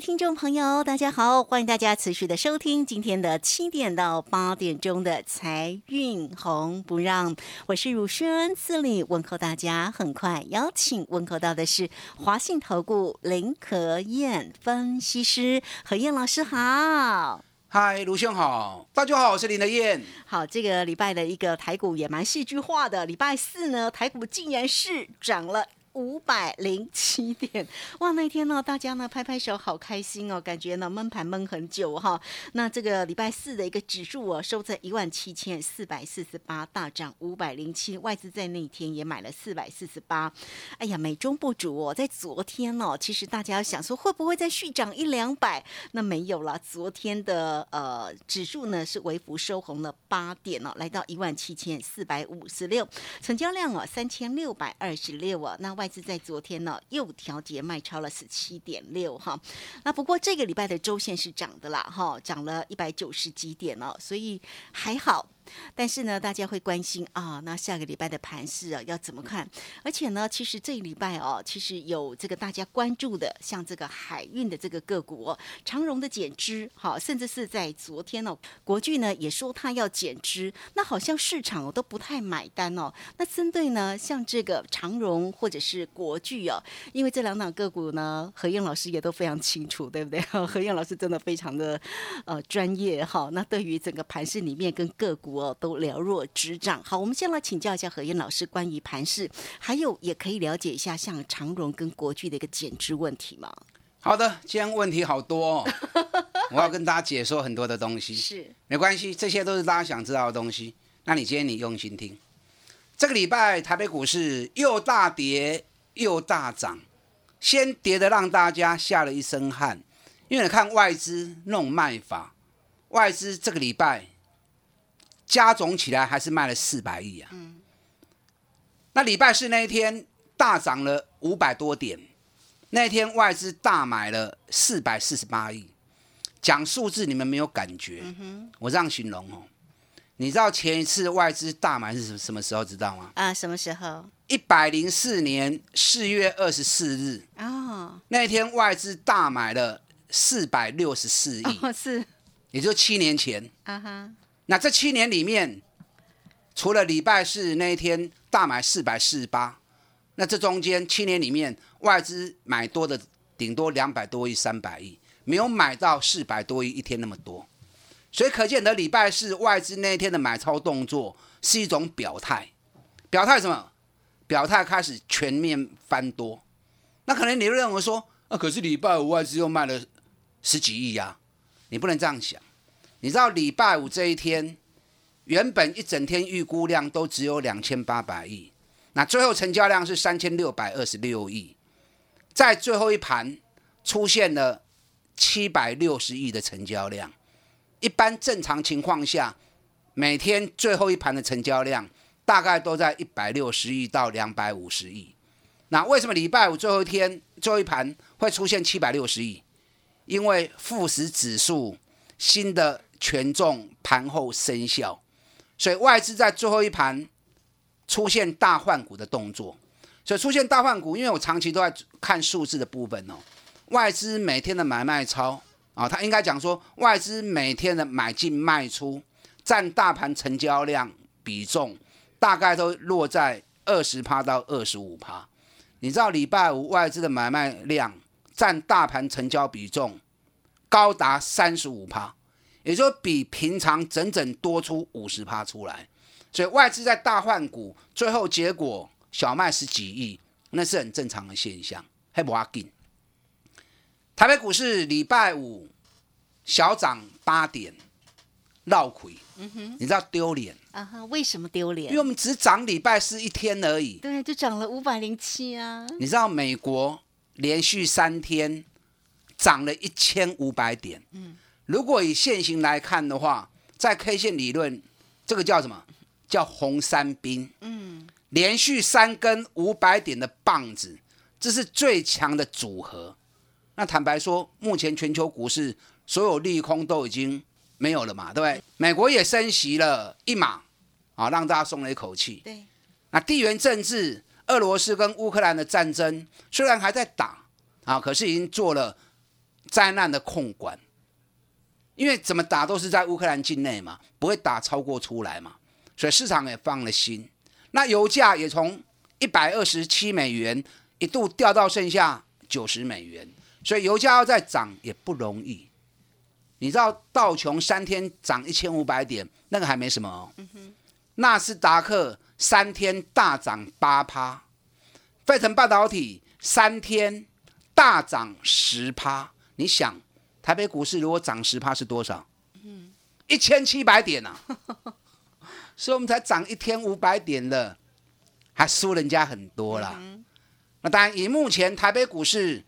听众朋友，大家好，欢迎大家持续的收听今天的七点到八点钟的财运红不让，我是汝轩，这里问候大家。很快邀请问候到的是华信投顾林和燕分析师何燕老师好。嗨，卢兄好，大家好，我是林德燕。好，这个礼拜的一个台股也蛮戏剧化的。礼拜四呢，台股竟然是涨了。五百零七点，哇！那天呢，大家呢拍拍手，好开心哦，感觉呢闷盘闷很久哈。那这个礼拜四的一个指数哦，收在一万七千四百四十八，大涨五百零七，外资在那一天也买了四百四十八。哎呀，美中不足哦，在昨天哦，其实大家想说会不会再续涨一两百？那没有了，昨天的呃指数呢是微幅收红了八点哦，来到一万七千四百五十六，成交量哦三千六百二十六哦，那外是在昨天呢又调节卖超了十七点六哈，那不过这个礼拜的周线是涨的啦哈，涨了一百九十几点哦，所以还好。但是呢，大家会关心啊，那下个礼拜的盘势啊要怎么看？而且呢，其实这一礼拜哦，其实有这个大家关注的，像这个海运的这个个股、长荣的减资，好，甚至是在昨天哦，国巨呢也说它要减资，那好像市场哦都不太买单哦。那针对呢，像这个长荣或者是国巨哦，因为这两档个股呢，何燕老师也都非常清楚，对不对？何燕老师真的非常的呃专业哈。那对于整个盘势里面跟个股哦都了若指掌。好，我们先来请教一下何燕老师关于盘势，还有也可以了解一下像长荣跟国巨的一个减资问题吗？好的，今天问题好多、哦，我要跟大家解说很多的东西。是，没关系，这些都是大家想知道的东西。那你今天你用心听。这个礼拜台北股市又大跌又大涨，先跌的让大家吓了一身汗，因为你看外资那种卖法，外资这个礼拜加总起来还是卖了四百亿啊。那礼拜四那一天大涨了五百多点，那一天外资大买了四百四十八亿。讲数字你们没有感觉，我这样形容哦。你知道前一次外资大买是什什么时候？知道吗？啊，什么时候？一百零四年四月二十四日哦，那天，外资大买了四百六十四亿，哦是也就七年前。啊哈，那这七年里面，除了礼拜四那一天大买四百四十八，那这中间七年里面外资买多的顶多两百多亿、三百亿，没有买到四百多亿一天那么多。所以可见得礼拜四外资那一天的买超动作是一种表态，表态什么？表态开始全面翻多。那可能你认为说，啊，可是礼拜五外资又卖了十几亿呀、你不能这样想。你知道礼拜五这一天，原本一整天预估量都只有两千八百亿，那最后成交量是三千六百二十六亿，在最后一盘出现了七百六十亿的成交量。一般正常情况下，每天最后一盘的成交量大概都在一百六十亿到两百五十亿。那为什么礼拜五最后一天最后一盘会出现七百六十亿？因为富时指数新的权重盘后生效，所以外资在最后一盘出现大换股的动作。所以出现大换股，因为我长期都在看数字的部分哦，外资每天的买卖超啊，他应该讲说外资每天的买进卖出占大盘成交量比重，大概都落在二十趴到二十五趴。你知道礼拜五外资的买卖量占大盘成交比重高达三十五趴，也就比平常整整多出五十趴出来。所以外资在大换股，最后结果小卖十几亿，那是很正常的现象，还不要紧。台北股市礼拜五小涨八点，绕亏，你知道丢脸，啊哈，为什么丢脸因为？我们只涨礼拜四一天而已。对，就涨了五百零七啊。你知道美国连续三天涨了一千五百点，嗯，如果以现行来看的话，在 K 线理论，这个叫什么？叫红三兵，嗯，连续三根五百点的棒子，这是最强的组合。那坦白说，目前全球股市所有利空都已经没有了嘛，对不对？美国也升息了一码，啊，让大家松了一口气。对，那地缘政治，俄罗斯跟乌克兰的战争虽然还在打啊，可是已经做了灾难的控管，因为怎么打都是在乌克兰境内嘛，不会打超过出来嘛，所以市场也放了心。那油价也从一百二十七美元一度掉到剩下九十美元，所以油价要再涨也不容易。你知道道琼三天涨一千五百点，那个还没什么哦。纳斯达克三天大涨八趴，费城半导体三天大涨十趴。你想，台北股市如果涨十趴是多少？嗯一千七百点呐、所以我们才涨一天五百点的，还输人家很多啦。那当然，以目前台北股市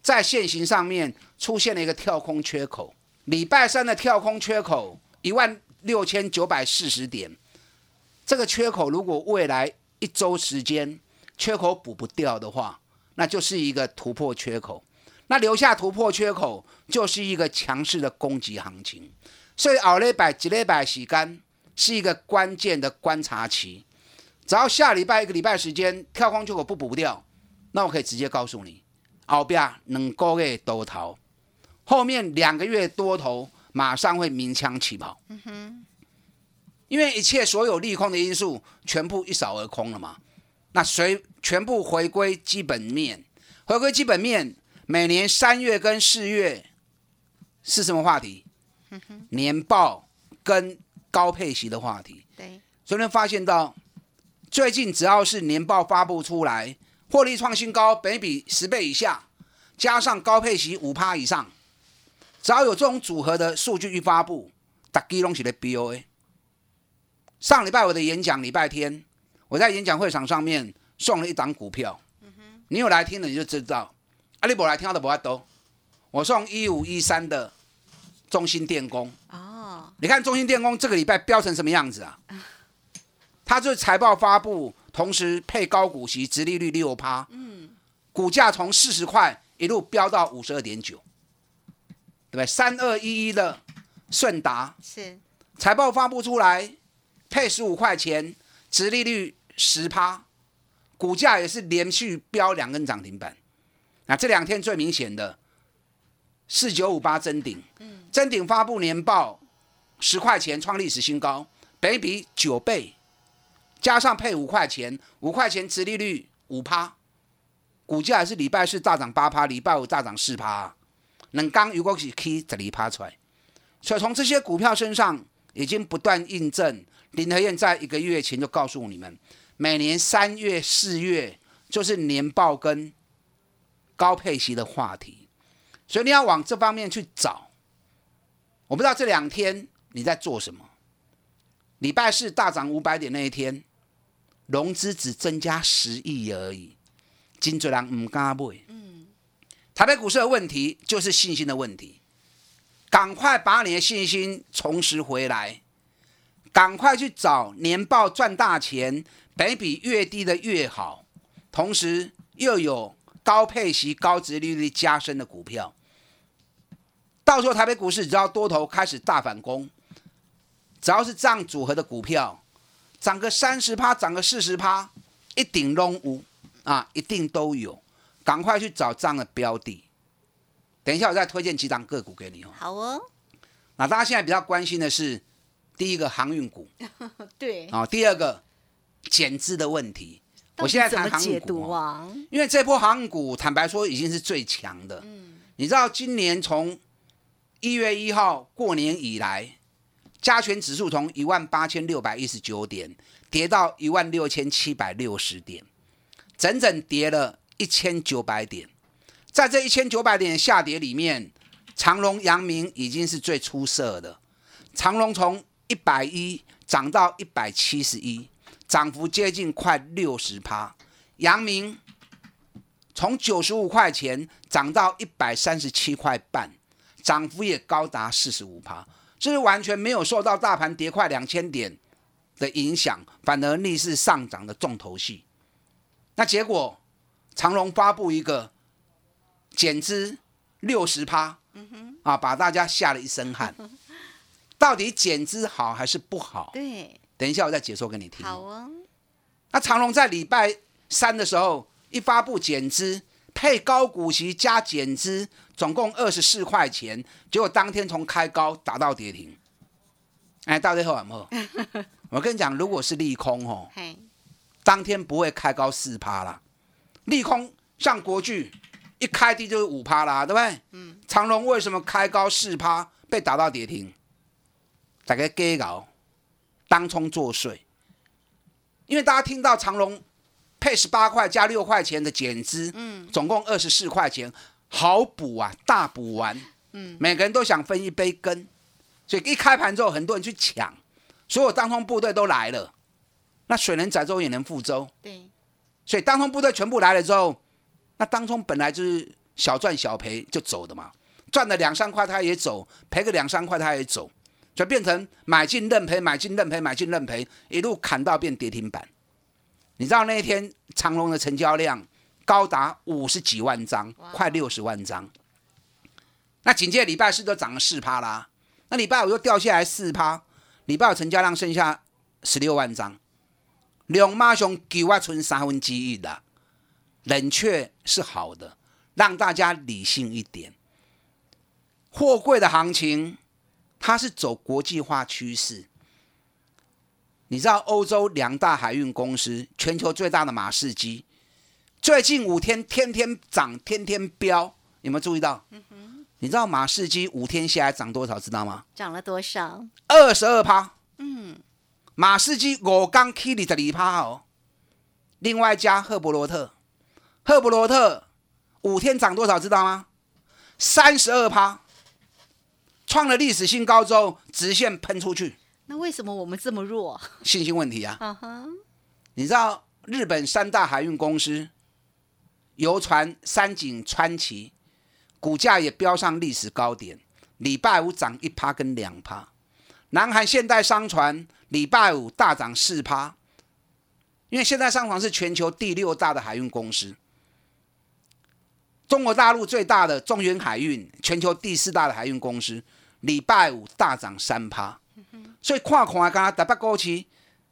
在现行上面出现了一个跳空缺口，礼拜三的跳空缺口一万六千九百四十点，这个缺口如果未来一周时间缺口补不掉的话，那就是一个突破缺口。那留下突破缺口，就是一个强势的攻击行情。所以后礼拜、一礼拜时间是一个关键的观察期。只要下礼拜一个礼拜时间跳空缺口不补掉，那我可以直接告诉你，后边两个月多头，后面两个月多头马上会鸣枪起跑。嗯哼因为一切所有利空的因素全部一扫而空了嘛，那随全部回归基本面，回归基本面，每年三月跟四月是什么话题？年报跟高配息的话题。对，所以呢，发现到最近只要是年报发布出来，获利创新高，本益比十倍以下，加上高配息五趴以上，只要有这种组合的数据一发布，大基隆起的 BOA。上礼拜我的演讲，礼拜天我在演讲会场上面送了一档股票，你有来听的你就知道，啊，你不来听的不要多。我送一五一三的中心电工，哦，你看中心电工这个礼拜飙成什么样子啊？它就是财报发布，同时配高股息，殖利率六趴，嗯，股价从四十块一路飙到五十二点九，对不对？三二一一的顺达是财报发布出来，配十五块钱，殖利率十趴，股价也是连续飙两根涨停板。那这两天最明显的，四九五八真顶，真顶发布年报十块钱创历史新高，北比九倍，加上配五块钱，五块钱殖利率五趴，股价也是礼拜四大涨八趴，礼拜五大涨四趴，冷刚如果是 K 十二趴出来。所以从这些股票身上已经不断印证，林和燕在一个月前就告诉你们，每年三月、四月就是年报跟高配息的话题，所以你要往这方面去找。我不知道这两天你在做什么。礼拜四大涨五百点那一天，融资只增加十亿而已，金嘴人唔敢买。嗯，台北股市的问题就是信心的问题。赶快把你的信心重拾回来，赶快去找年报赚大钱，本比越低的越好，同时又有高配息、高值利率加深的股票。到时候台北股市只要多头开始大反攻，只要是这样组合的股票，涨个三十趴，涨个四十趴，一顶拢有啊，一定都有。赶快去找这样的标的。等一下，我再推荐几档个股给你哦。好哦，那大家现在比较关心的是，第一个航运股 对，啊、第二个减资的问题。我现在谈航解读运股？因为这波航运股坦白说已经是最强的。你知道今年从一月一号过年以来，加权指数从一万八千六百一十九点跌到一万六千七百六十点，整整跌了一千九百点。在这一千九百点下跌里面，长隆、阳明已经是最出色的，长隆从一百一涨到一百七十一，涨幅接近快六十趴。阳明从九十五块钱涨到一百三十七块半，涨幅也高达四十五趴，这是完全没有受到大盘跌快两千点的影响，反而逆势上涨的重头戏。那结果，长隆发布一个减资六十趴，啊，把大家吓了一身汗。到底减资好还是不好？对，等一下我再解说给你听。好啊，那长隆在礼拜三的时候一发布减资，配高股息加减资，总共二十四块钱，结果当天从开高打到跌停。哎，到底好不好？我跟你讲，如果是利空哦，嘿，当天不会开高四趴啦。利空像国巨一开低就是五趴啦，对不对？嗯。长隆为什么开高四趴被打到跌停？大家给搞当冲作祟，因为大家听到长隆配十八块加六块钱的减资，嗯，总共二十四块钱，好补啊，大补完，嗯，每个人都想分一杯羹，所以一开盘之后，很多人去抢，所有当冲部队都来了，那水能载舟也能覆舟，对，所以当冲部队全部来了之后，那当冲本来就是小赚小赔就走的嘛，赚了两三块他也走，赔个两三块他也走。就变成买进认赔，买进认赔，买进认赔，一路砍到变跌停板。你知道那一天长隆的成交量高达五十几万张，快六十万张。那紧接着礼拜四就涨了四趴啦，那礼拜五又掉下来四趴，礼拜五成交量剩下十六万张，两马熊九万存三分之一的，冷却是好的，让大家理性一点。货柜的行情。它是走国际化趋势，你知道欧洲两大海运公司，全球最大的马士基，最近五天天天涨，天天飙，有没有注意到？你知道马士基五天下来涨多少？知道吗？涨了多少？二十二趴。嗯，马士基我刚 K 里的里趴哦。另外一家赫伯罗特，赫伯罗特五天涨多少？知道吗？三十二趴。创了历史新高之后，直线喷出去。那为什么我们这么弱？信心问题啊！你知道日本三大海运公司，游船三井、川崎，股价也飙上历史高点。礼拜五涨一趴跟两趴。南韩现代商船礼拜五大涨四趴，因为现代商船是全球第六大的海运公司。中国大陆最大的中远海运，全球第四大的海运公司。礼拜五大涨三趴，所以看看刚刚台北股市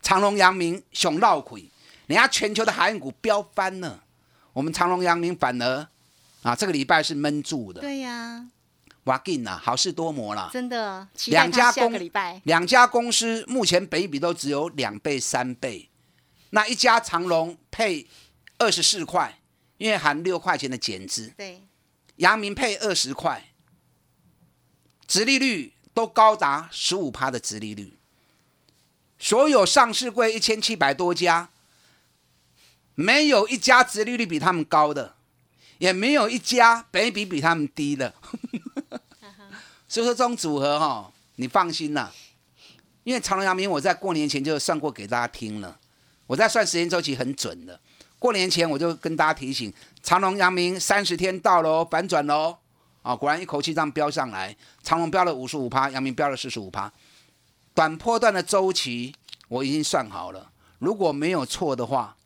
长隆、阳明熊绕鬼，人家全球的海运股飙翻了，我们长隆、阳明反而啊这个礼拜是闷住的。对呀，哇劲啊，好事多磨啦，真的。两家公礼拜，两家公司目前北比都只有两倍、三倍，那一家长隆配二十四块，因为含六块钱的减资。对，阳明配二十块。殖利率都高达十五趴的殖利率，所有上市柜一千七百多家，没有一家殖利率比他们高的，也没有一家本比比他们低的。所以说这种组合哈，你放心啦，因为长隆、阳明我在过年前就算过给大家听了，我在算时间周期很准的。过年前我就跟大家提醒，长隆、阳明三十天到喽，反转喽。啊，果然一口气这样飙上来，长隆飙了五十五趴，阳明飙了四十五趴。短波段的周期我已经算好了，如果没有错的话，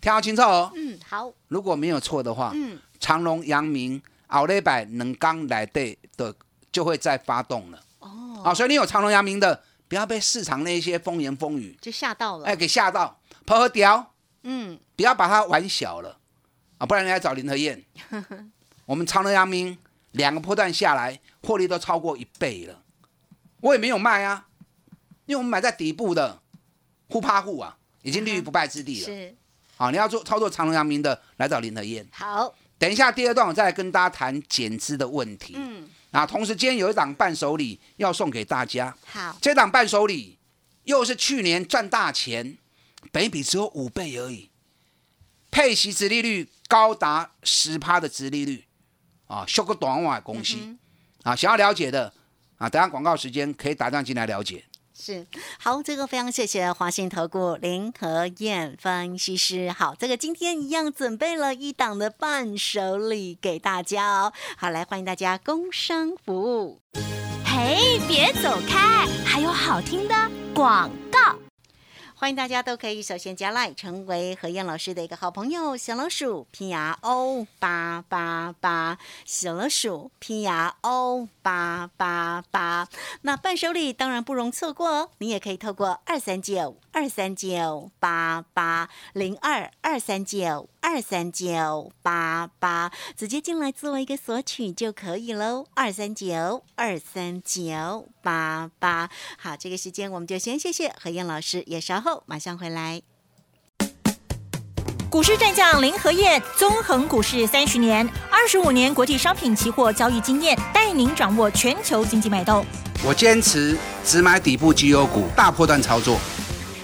听好清楚哦。嗯，好。如果没有错的话，嗯，长隆、阳明、奥利百能刚来对的就会再发动了。哦。啊，所以你有长隆、阳明的，不要被市场那些风言风语就吓到了，哎，给吓到，破和屌。嗯，不要把它玩小了啊，不然你来找林和燕。我们长隆、阳明。两个波段下来，获利都超过一倍了。我也没有卖啊，因为我们买在底部的，护趴户啊，已经立于不败之地了。是，好，你要做操作长隆、阳明的，来找林德燕。好，等一下第二段我再来跟大家谈减资的问题。嗯，啊，同时今天有一档伴手礼要送给大家。好，这档伴手礼又是去年赚大钱，本比只有五倍而已，配息殖利率高达十趴的殖利率。啊，修个短网公司啊，想要了解的啊，等下广告时间可以打电话进来了解。是好，这个非常谢谢华信投顾林和燕分析师。好，这个今天一样准备了一档的伴手礼给大家哦。好，来欢迎大家工商服务。嘿，别走开，还有好听的广告。欢迎大家都可以首先加赖，成为何燕老师的一个好朋友。小老鼠拼牙 O 八八八，小老鼠拼牙 O 八八八。那伴手礼当然不容错过哦，你也可以透过二三九二三九八八零二二三九二三九八八直接进来做一个索取就可以喽。二三九二三九八八。好，这个时间我们就先谢谢何燕老师，也稍后。马上回来。股市战将林和燕，纵横股市三十年，二十五年国际商品期货交易经验，带您掌握全球经济脉动。我坚持只买底部绩优股，大波段操作。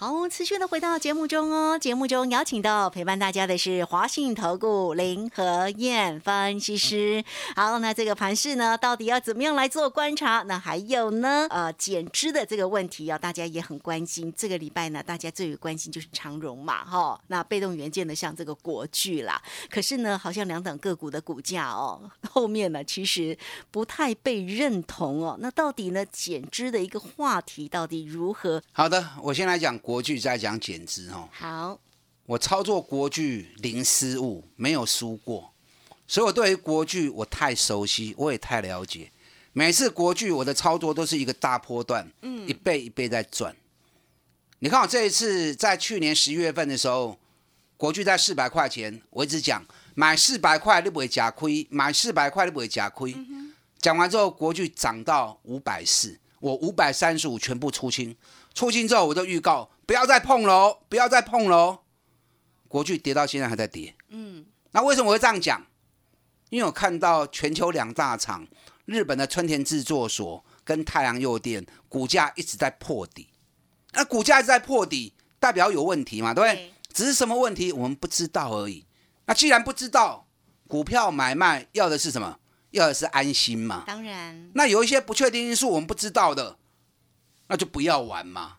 好，持续的回到节目中哦。节目中邀请到陪伴大家的是华信投顾林和燕分析师。好，那这个盘势呢，到底要怎么样来做观察？那还有呢，呃，减资的这个问题啊，大家也很关心。这个礼拜呢，大家最关心就是长荣嘛，哈。那被动元件的像这个国巨啦，可是呢，好像两档个股的股价哦，后面呢其实不太被认同哦。那到底呢，减资的一个话题到底如何？好的，我先来讲。国巨在讲减资哦，好，我操作国巨零失误，没有输过，所以我对于国巨我太熟悉，我也太了解。每次国巨我的操作都是一个大波段，嗯，一倍一倍在赚。你看我这一次在去年十一月份的时候，国巨在四百块钱，我一直讲买四百块你不会假亏，买四百块你不会假亏。讲完之后，国巨涨到五百四，我五百三十五全部出清。出清之后，我就预告不要再碰喽，不要再碰喽。国巨跌到现在还在跌，嗯，那为什么会这样讲？因为我看到全球两大厂，日本的春田制作所跟太阳诱电股价一直在破底，那股价一直在破底，代表有问题嘛，对不对？只是什么问题我们不知道而已。那既然不知道，股票买卖要的是什么？要的是安心嘛。当然。那有一些不确定因素我们不知道的。那就不要玩嘛，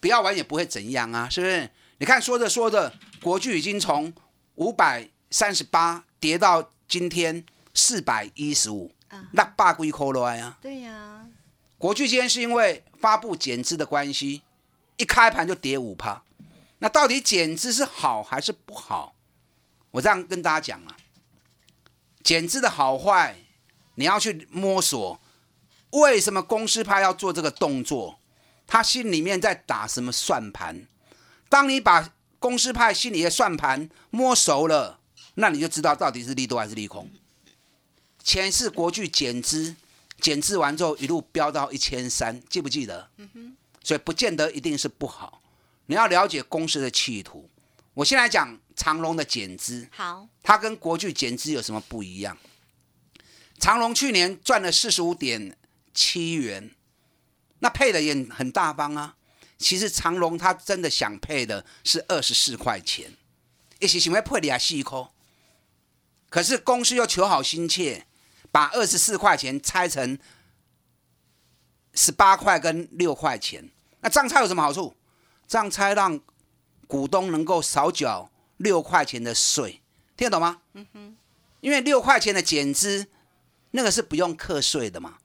不要玩也不会怎样啊，是不是？你看说着说着，国巨已经从五百三十八跌到今天四百一十五，那八龟扣了呀。对呀，国巨今天是因为发布减资的关系，一开盘就跌五趴。那到底减资是好还是不好？我这样跟大家讲啊，减资的好坏，你要去摸索。为什么公司派要做这个动作？他心里面在打什么算盘？当你把公司派心里的算盘摸熟了，那你就知道到底是利多还是利空。前次国巨减资，减资完之后一路飙到一千三，记不记得？所以不见得一定是不好。你要了解公司的企图。我先来讲长隆的减资。好，它跟国巨减资有什么不一样？长隆去年赚了四十五点。七元，那配的也很大方啊。其实长隆他真的想配的是二十四块钱，一时想要配你还细抠。可是公司又求好心切，把二十四块钱拆成十八块跟六块钱。那这样拆有什么好处？这样拆让股东能够少缴六块钱的税，听得懂吗？嗯哼。因为六块钱的减资，那个是不用课税的嘛。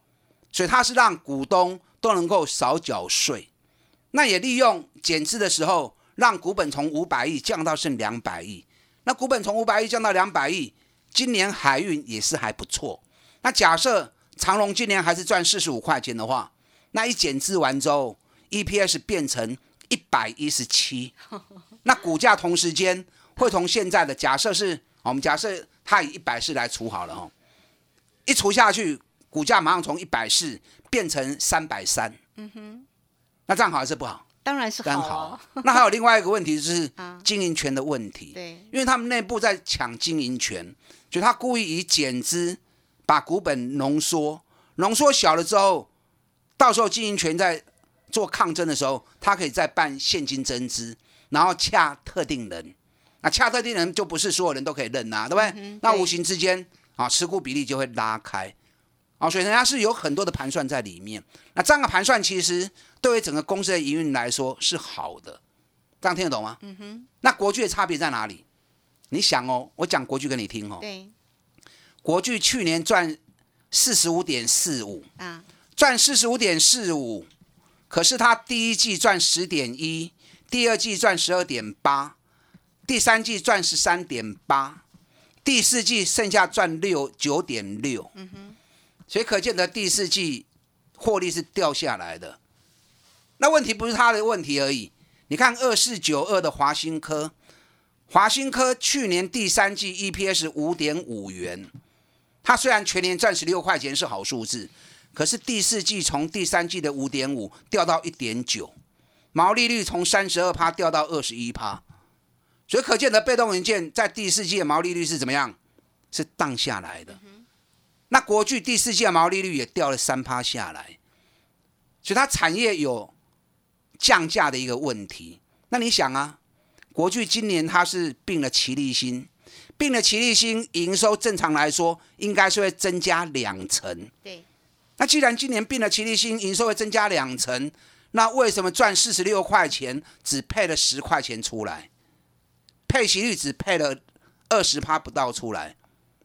所以它是让股东都能够少缴税，那也利用减资的时候，让股本从五百亿降到剩两百亿。那股本从五百亿降到两百亿，今年海运也是还不错。那假设长隆今年还是赚四十五块钱的话，那一减资完之后，EPS 变成一百一十七，那股价同时间会从现在的假设是，我们假设它以一百四来除好了哦，一除下去。股价马上从一百四变成三百三，嗯哼，那这样好还是不好？当然是好。那还有另外一个问题就是 经营权的问题，对，因为他们内部在抢经营权，就他故意以减资把把股本浓缩，浓缩小了之后，到时候经营权在做抗争的时候，他可以再办现金增资，然后恰特定人。那恰特定人就不是所有人都可以认呐、对不对？那对无形之间啊，持股比例就会拉开。啊，所以人家是有很多的盘算在里面。那这样的盘算其实对于整个公司的营运来说是好的，这样听得懂吗？嗯哼。那国巨的差别在哪里？你想哦，我讲国巨给你听哦。对国巨去年赚四十五点四五，啊，赚四十五点四五，可是它第一季赚十点一，第二季赚十二点八，第三季赚十三点八，第四季剩下赚六九点六。嗯哼，所以可见的第四季获利是掉下来的。那问题不是他的问题而已。你看二四九二的华新科，华新科去年第三季 EPS 五点五元，它虽然全年赚十六块钱是好数字，可是第四季从第三季的五点五掉到一点九，毛利率从三十二趴掉到二十一趴，所以可见的被动元件在第四季的毛利率是怎么样？是荡下来的。那国巨第四季的毛利率也掉了三趴下来，所以它产业有降价的一个问题。那你想啊，国巨今年它是并了奇力新，并了奇力新营收正常来说应该是会增加两成。对，那既然今年并了奇力新营收会增加两成，那为什么赚四十六块钱只配了十块钱出来？配息率只配了二十趴不到出来，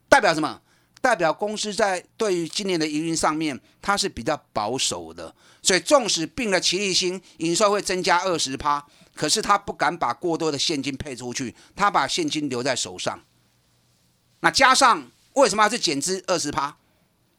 代表什么？代表公司在对于今年的营运上面，它是比较保守的，所以纵使并了奇力新营收会增加二十趴，可是他不敢把过多的现金配出去，他把现金留在手上。那加上为什么要去减资二十趴？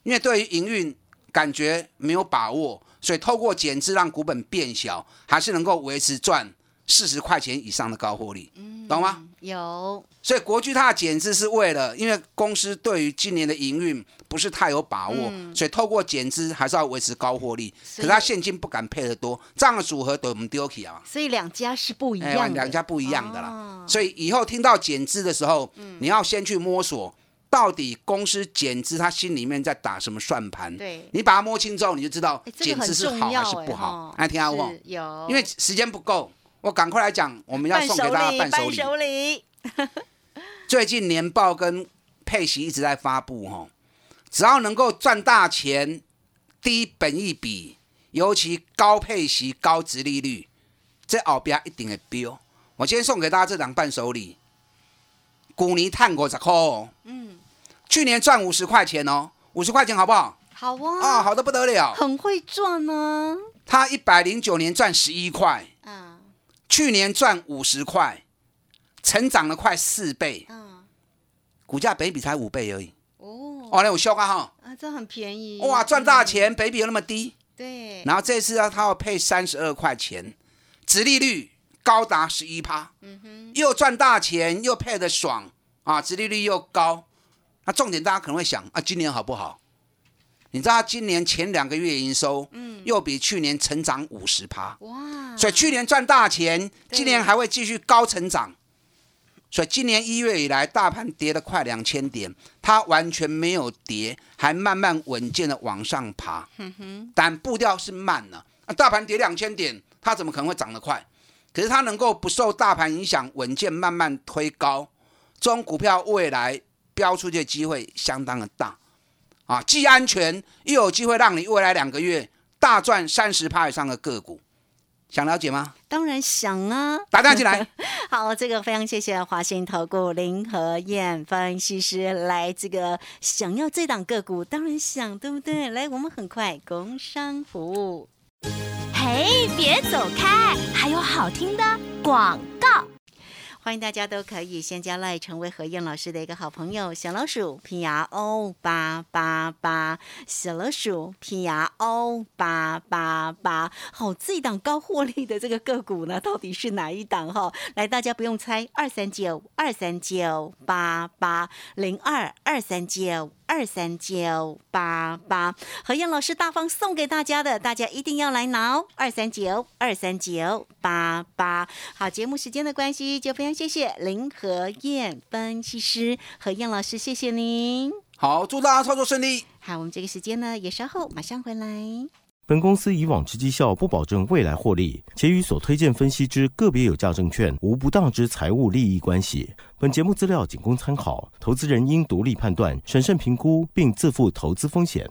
因为对于营运感觉没有把握，所以透过减资让股本变小，还是能够维持赚四十块钱以上的高获利，懂吗？有所以国巨它的减资是为了，因为公司对于今年的营运不是太有把握，所以透过减资还是要维持高获利。可是它现金不敢配的多，这样的组合对我们丢弃啊。所以两家是不一哎样的，两家不一样的啦。哦所以以后听到减资的时候，你要先去摸索，到底公司减资他心里面在打什么算盘。对你把它摸清之后，你就知道减资是好还是不好哈。来听下我，有，因为时间不够，我赶快来讲，我们要送给，大家伴手礼。伴手礼，最近年报跟配息一直在发布哈，只要能够赚大钱、低本益比，尤其高配息、高值利率，这后边一定会飙。我今天送给大家这档伴手礼，古尼碳五十块哦，嗯，去年赚五十块钱哦，五十块钱好不好？好啊，啊、好的不得了。很会赚呢，他一百零九年赚十一块，啊，去年赚五十块，成长了快四倍，嗯，股价北比才五倍而已。哦，哦，那我笑啊哈！啊，这很便宜，哇，赚大嗯，钱，北比又那么低。对，然后这次呢他要配三十二块钱，殖利率高达十一趴，嗯哼又赚大钱，又配的爽啊，殖利率又高。那重点大家可能会想啊，今年好不好？你知道他今年前两个月营收，嗯，又比去年成长五十趴，哇，所以去年赚大钱，今年还会继续高成长。所以今年一月以来，大盘跌了快两千点，它完全没有跌，还慢慢稳健的往上爬。但步调是慢了、啊。大盘跌两千点，它怎么可能会涨得快？可是它能够不受大盘影响，稳健慢慢推高，这种股票未来飙出去的机会相当的大啊！既安全又有机会让你未来两个月大赚三十趴以上的个股，想了解吗？当然想啊，打电话进来。好，这个非常谢谢华信投顾林和燕分析师来这个想要这档个股，当然想，对不对？来，我们很快工商服务。嘿，别走开，还有好听的广告。欢迎大家都可以先加赖成为何燕老师的一个好朋友，小老鼠 P R O 八八八，小老鼠 P R O 八八八。好，这一档高获利的这个个股呢，到底是哪一档哈？来，大家不用猜，二三九二三九八八零二二三九。二三九八八，何燕老师大方送给大家的，大家一定要来拿哦！二三九二三九八八。好，节目时间的关系，就非常谢谢林和燕分析师何燕老师，谢谢您。好，祝大家操作顺利。好，我们这个时间呢也稍后马上回来。本公司以往之绩效不保证未来获利，且与所推荐分析之个别有价证券无不当之财务利益关系。本节目资料仅供参考，投资人应独立判断、审慎评估，并自负投资风险。